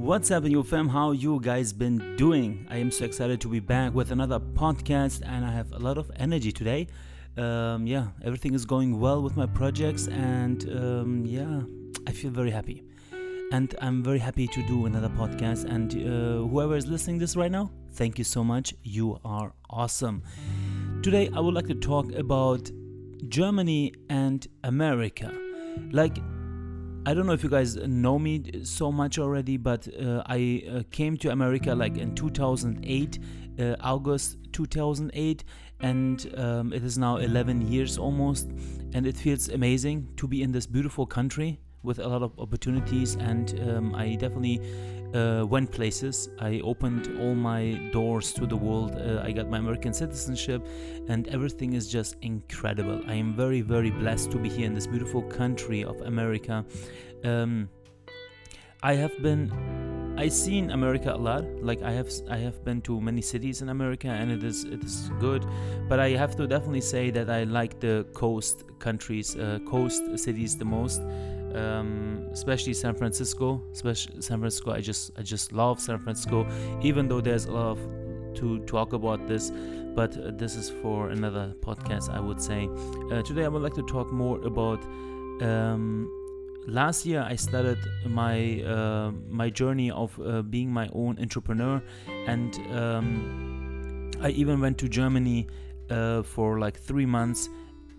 What's up, you fam? How you guys been doing? I am so excited to be back with another podcast, and I have a lot of energy today. Um, yeah, everything is going well with my projects, and um, yeah, I feel very happy. And I'm very happy to do another podcast. And uh, whoever is listening this right now, thank you so much. You are awesome. Today, I would like to talk about Germany and America. Like I don't know if you guys know me so much already, but uh, I uh, came to America like in 2008, uh, August 2008, and um, it is now 11 years almost, and it feels amazing to be in this beautiful country with a lot of opportunities, and um, I definitely uh, went places. I opened all my doors to the world. Uh, I got my American citizenship, and everything is just incredible. I am very, very blessed to be here in this beautiful country of America. Um, I have been. I seen America a lot. Like I have, I have been to many cities in America, and it is it is good. But I have to definitely say that I like the coast countries, uh, coast cities the most um, especially San Francisco. Especially San Francisco, I just I just love San Francisco, even though there's a lot of to talk about this, but uh, this is for another podcast, I would say. Uh, today, I would like to talk more about. Um, last year, I started my uh, my journey of uh, being my own entrepreneur, and um, I even went to Germany uh, for like three months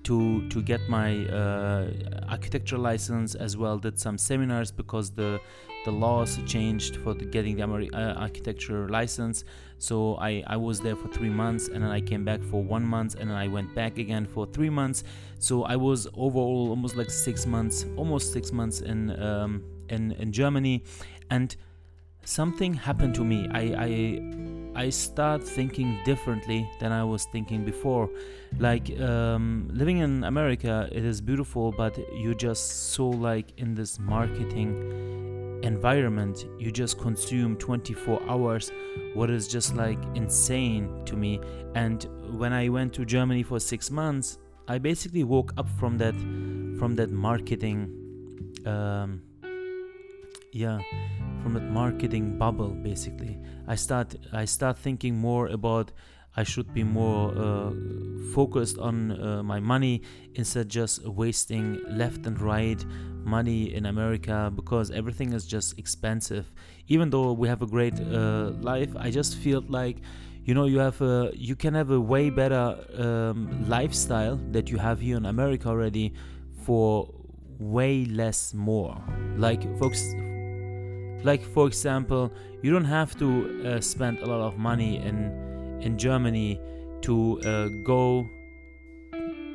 to to get my uh, architecture license as well did some seminars because the the laws changed for the getting the uh, architecture license. So I, I was there for three months and then I came back for one month and then I went back again for three months. So I was overall almost like six months almost six months in um, in, in Germany. And something happened to me. I, I I start thinking differently than I was thinking before. Like um, living in America, it is beautiful, but you just so like in this marketing environment. You just consume 24 hours, what is just like insane to me. And when I went to Germany for six months, I basically woke up from that from that marketing. Um, yeah from that marketing bubble basically. I start i start thinking more about i should be more uh, focused on uh, my money instead of just wasting left and right money in america because everything is just expensive. Even though we have a great uh, life i just feel like you know you have a you can have a way better um, lifestyle that you have here in america already for way less more. Like folks like for example, you don't have to uh, spend a lot of money in in Germany to uh, go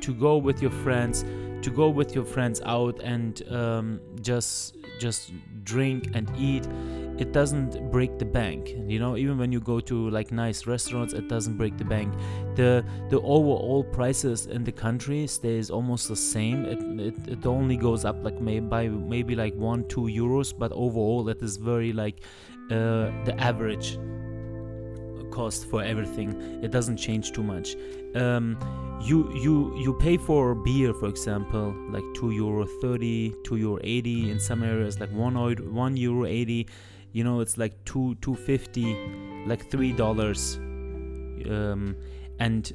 to go with your friends, to go with your friends out and um, just just drink and eat it doesn't break the bank. You know even when you go to like nice restaurants it doesn't break the bank. The the overall prices in the country stays almost the same. It, it, it only goes up like maybe by maybe like one two euros but overall it is very like uh, the average cost for everything. It doesn't change too much. Um, you you you pay for beer for example like 2 euro 30 2 euro 80 in some areas like 1 euro 1 euro 80 you know it's like 2 250 like 3 dollars. Um, and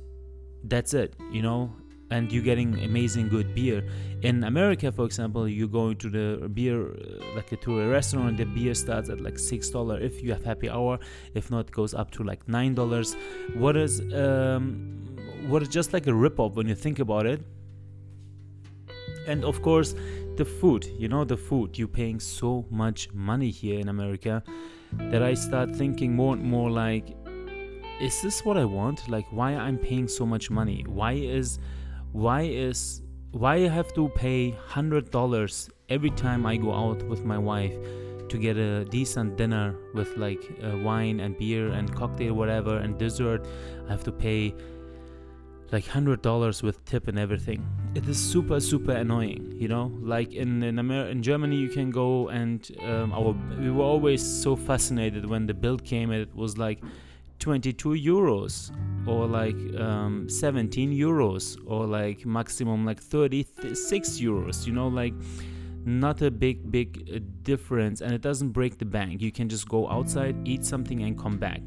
that's it you know? And you're getting amazing good beer. In america for example you go to the beer uh, like to a restaurant the beer starts at like six dollar if you have happy hour. If not it goes up to like nine dollars. What is um, what is just like a rip-off when you think about it. And of course the food you know the food. You're paying so much money here in america that i start thinking more and more like is this what i want? Like why i'm paying so much money? Why is why is why I have to pay hundred dollars every time I go out with my wife to get a decent dinner with like uh, wine and beer and cocktail whatever and dessert? I have to pay like hundred dollars with tip and everything. It is super super annoying, you know. Like in in, Amer- in Germany, you can go and um, our we were always so fascinated when the bill came. It was like 22 euros or like um, 17 euros or like maximum like 36 euros you know like not a big big uh, difference and it doesn't break the bank you can just go outside eat something and come back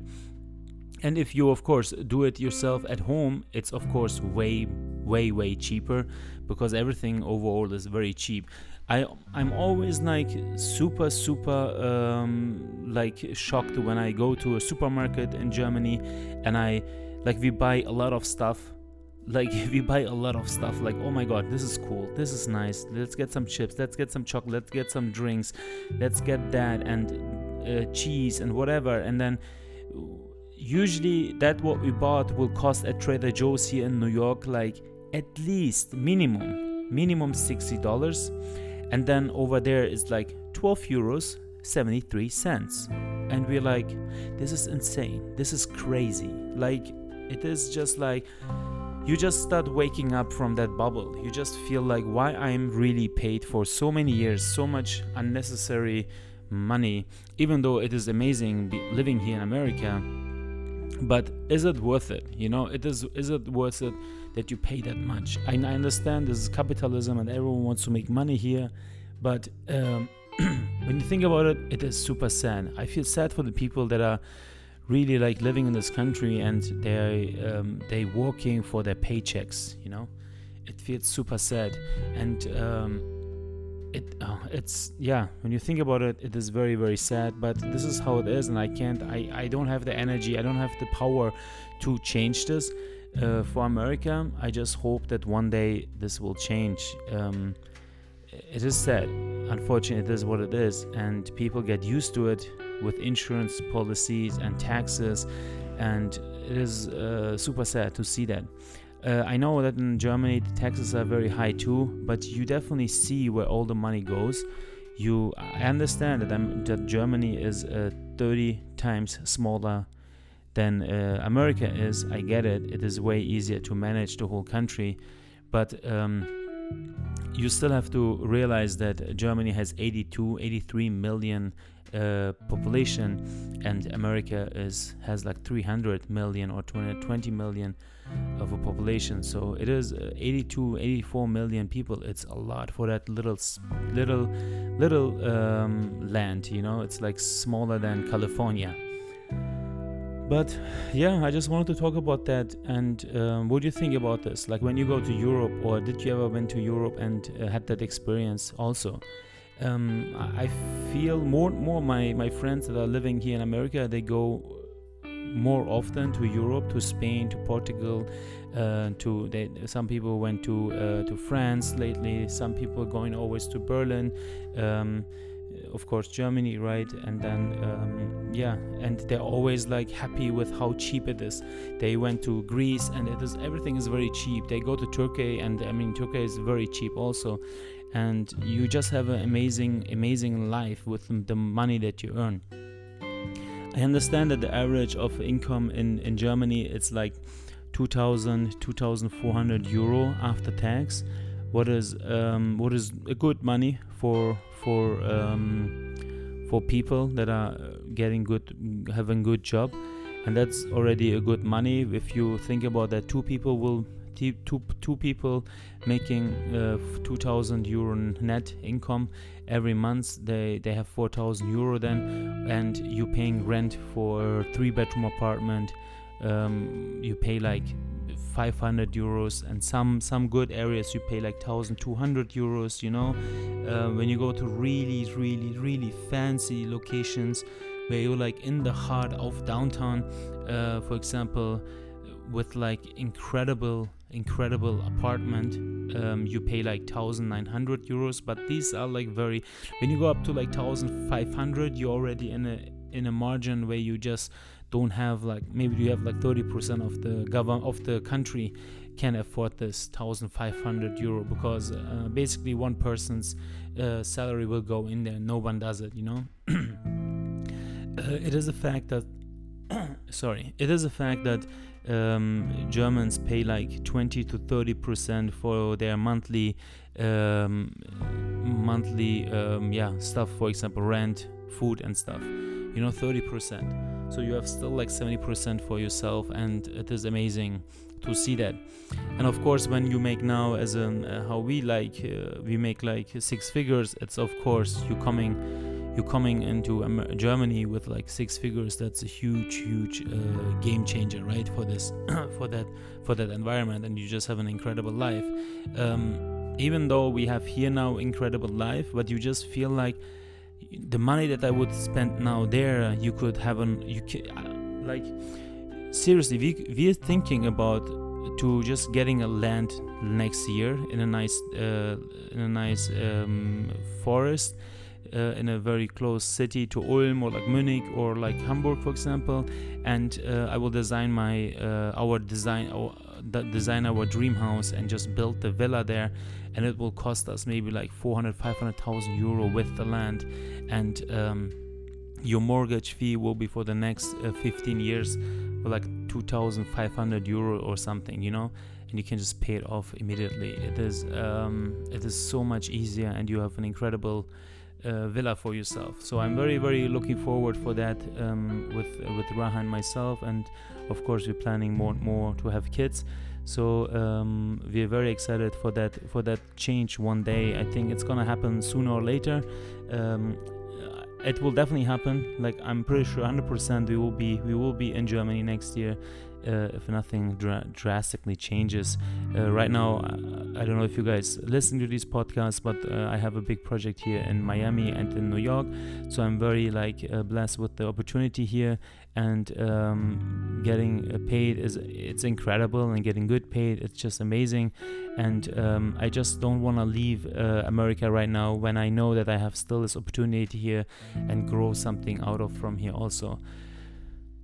and if you of course do it yourself at home it's of course way way way cheaper because everything overall is very cheap. I i'm always like super super um, like shocked when i go to a supermarket in germany and i like we buy a lot of stuff. Like we buy a lot of stuff. Like oh my god this is cool. This is nice. Let's get some chips. Let's get some chocolate. Let's get some drinks. Let's get that and uh, cheese and whatever. And then usually that what we bought will cost at trader joe's here in new york like at least minimum minimum $60 and then over there is like 12 euros 73 cents and we're like this is insane this is crazy like it is just like you just start waking up from that bubble. You just feel like, why I'm really paid for so many years, so much unnecessary money, even though it is amazing living here in America. But is it worth it? You know, it is. Is it worth it that you pay that much? I, I understand this is capitalism and everyone wants to make money here, but um, when you think about it, it is super sad. I feel sad for the people that are really like living in this country and they um, they working for their paychecks you know it feels super sad and um, it uh, it's yeah when you think about it it is very very sad but this is how it is and i can't i i don't have the energy i don't have the power to change this. Uh, for america i just hope that one day this will change. Um, it is sad. Unfortunately it is what it is and people get used to it with insurance policies and taxes, and it is uh, super sad to see that. Uh, I know that in Germany the taxes are very high too, but you definitely see where all the money goes. You, I understand that, I'm, that Germany is uh, 30 times smaller than uh, America is. I get it; it is way easier to manage the whole country, but um, you still have to realize that Germany has 82, 83 million uh, population, and America is has like 300 million or 220 million of a population. So it is uh, 82, 84 million people. It's a lot for that little, little, little um, land. You know, it's like smaller than California. But yeah, I just wanted to talk about that. And um, what do you think about this? Like when you go to Europe, or did you ever went to Europe and uh, had that experience also? Um, I feel more more my my friends that are living here in America they go more often to Europe, to Spain, to Portugal, uh, to they, some people went to uh, to France lately. Some people going always to Berlin, um, of course Germany, right? And then um, yeah, and they're always like happy with how cheap it is. They went to Greece, and it is everything is very cheap. They go to Turkey, and I mean Turkey is very cheap also and you just have an amazing amazing life with the money that you earn. I understand that the average of income in in germany it's like 2000 2400 euro after tax. What is um, what is a good money for for um, for people that are getting good having good job? And that's already a good money. If you think about that two people will two, two people making uh, 2000 euro net income. Every month they they have 4000 euro then and you're paying rent for three bedroom apartment um, you pay like 500 euros and some some good areas you pay like 1200 euros you know? Uh, when you go to really really really fancy locations where you're like in the heart of downtown uh, for example with like incredible incredible apartment um, you pay like 1900 euros but these are like very when you go up to like 1500 you're already in a in a margin where you just don't have like maybe you have like 30% of the government of the country can afford this 1500 euro because uh, basically one person's uh, salary will go in there. No one does it you know? Uh, it is a fact that sorry it is a fact that um, Germans pay like 20 to 30 percent for their monthly um, monthly um, yeah stuff for example rent food and stuff you know 30 percent. So you have still like 70 percent for yourself and it is amazing to see that. And of course when you make now as an uh, how we like uh, we make like six figures it's of course you coming you coming into Germany with like six figures. That's a huge huge uh, game changer right for this for that for that environment. And you just have an incredible life. Um, even though we have here now incredible life but you just feel like the money that I would spend now there you could have an you can, uh, like seriously we we're thinking about to just getting a land next year in a nice uh, in a nice um, forest uh, in a very close city to Ulm or like Munich or like Hamburg for example and uh, I will design my uh, our design our, design our dream house and just build the villa there and it will cost us maybe like 400 500,000 euro with the land and um, your mortgage fee will be for the next uh, 15 years for like 2500 euro or something you know and you can just pay it off immediately. It is um, it is so much easier and you have an incredible uh, villa for yourself. So i'm very very looking forward for that um, with with raha and myself. And of course we're planning more and more to have kids. So um, we're very excited for that for that change one day. I think it's gonna happen sooner or later. Um, it will definitely happen. Like I'm pretty sure, 100% we will be we will be in Germany next year. Uh, if nothing dra- drastically changes. Uh, right now, I don't know if you guys listen to these podcasts, but uh, I have a big project here in Miami and in New York, so I'm very like uh, blessed with the opportunity here, and um, getting uh, paid is it's incredible, and getting good paid it's just amazing, and um, I just don't want to leave uh, America right now when I know that I have still this opportunity here and grow something out of from here also.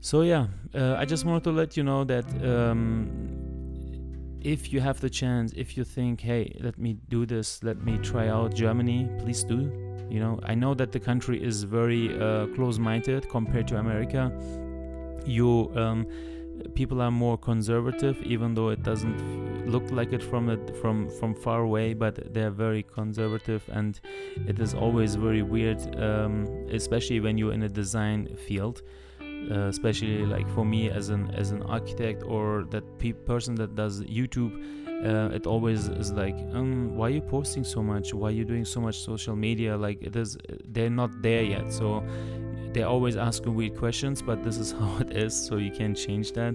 So yeah, uh, I just wanted to let you know that um, if you have the chance, if you think, hey, let me do this, let me try out Germany, please do. You know, I know that the country is very uh, close-minded compared to America. You um, people are more conservative, even though it doesn't look like it from it from from far away. But they're very conservative, and it is always very weird, um, especially when you're in a design field uh, especially like for me as an as an architect or that pe- person that does YouTube uh, it always is like um why are you posting so much? Why are you doing so much social media? Like it is they're not there yet. So they always ask weird questions but this is how it is so you can't change that.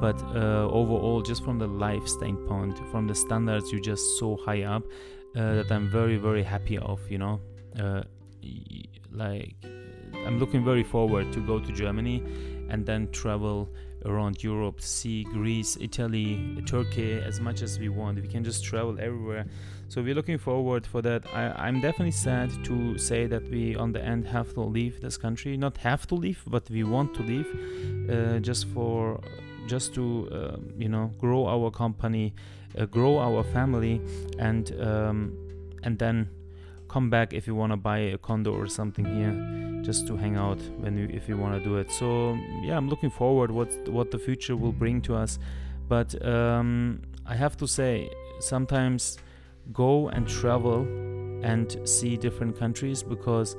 But uh, overall just from the life standpoint from the standards you're just so high up uh, that i'm very very happy of you know? Uh, like I'm looking very forward to go to Germany and then travel around Europe, see Greece, Italy, Turkey as much as we want. We can just travel everywhere. So we're looking forward for that. I, am definitely sad to say that we on the end have to leave this country. Not have to leave, but we want to leave, uh, just for just to uh, you know grow our company, uh, grow our family, and um, and then come back if you want to buy a condo or something here just to hang out when you if you want to do it. So yeah i'm looking forward what what the future will bring to us. But um, i have to say sometimes go and travel and see different countries because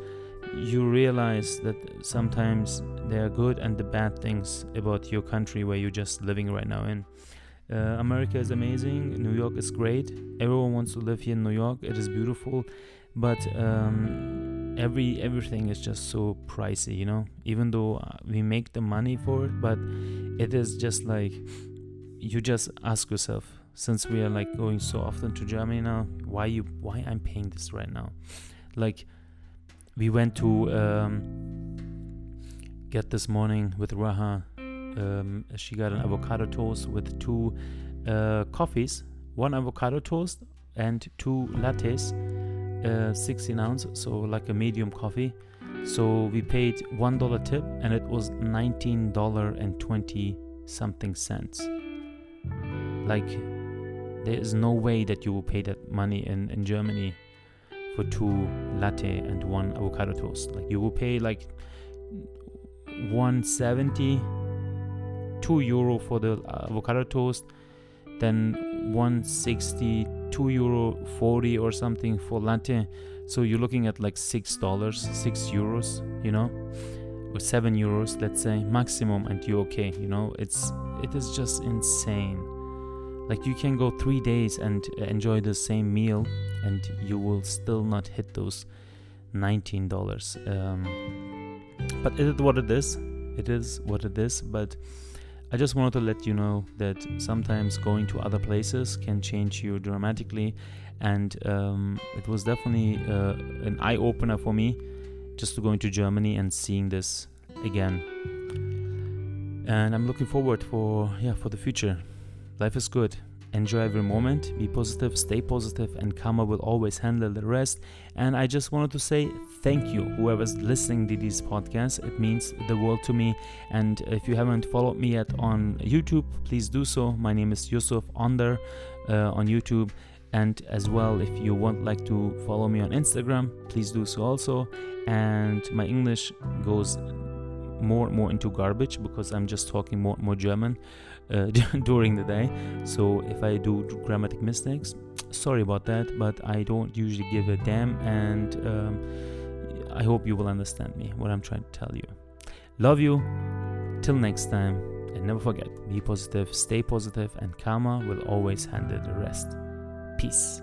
you realize that sometimes there are good and the bad things about your country where you're just living right now in. Uh, america is amazing. New york is great. Everyone wants to live here in new york. It is beautiful but um, every everything is just so pricey you know? Even though uh, we make the money for it but it is just like you just ask yourself since we are like going so often to germany now why you why i'm paying this right now? Like we went to um, get this morning with raha um, she got an avocado toast with two uh, coffees one avocado toast and two lattes uh, 16 ounce, so like a medium coffee. So we paid one dollar tip, and it was nineteen dollar and twenty something cents. Like there is no way that you will pay that money in in Germany for two latte and one avocado toast. Like you will pay like 170 2 euro for the avocado toast then 160 2 euro 40 or something for latte. So you're looking at like six dollars six euros you know or seven euros let's say maximum and you're okay you know? It's it is just insane. Like you can go three days and enjoy the same meal and you will still not hit those $19 um, but it is what it is. It is what it is but i just wanted to let you know that sometimes going to other places can change you dramatically and um, it was definitely uh, an eye-opener for me just to go into germany and seeing this again. And i'm looking forward for yeah for the future. Life is good enjoy every moment be positive stay positive and karma will always handle the rest. And i just wanted to say thank you whoever's listening to these podcasts it means the world to me. And if you haven't followed me yet on youtube please do so. My name is yusuf onder uh, on youtube. And as well if you want like to follow me on instagram please do so also. And my english goes more and more into garbage because i'm just talking more and more german uh, during the day. So if i do grammatic mistakes sorry about that but i don't usually give a damn and um, i hope you will understand me what i'm trying to tell you. Love you. Till next time. And never forget be positive stay positive and karma will always handle the rest. Peace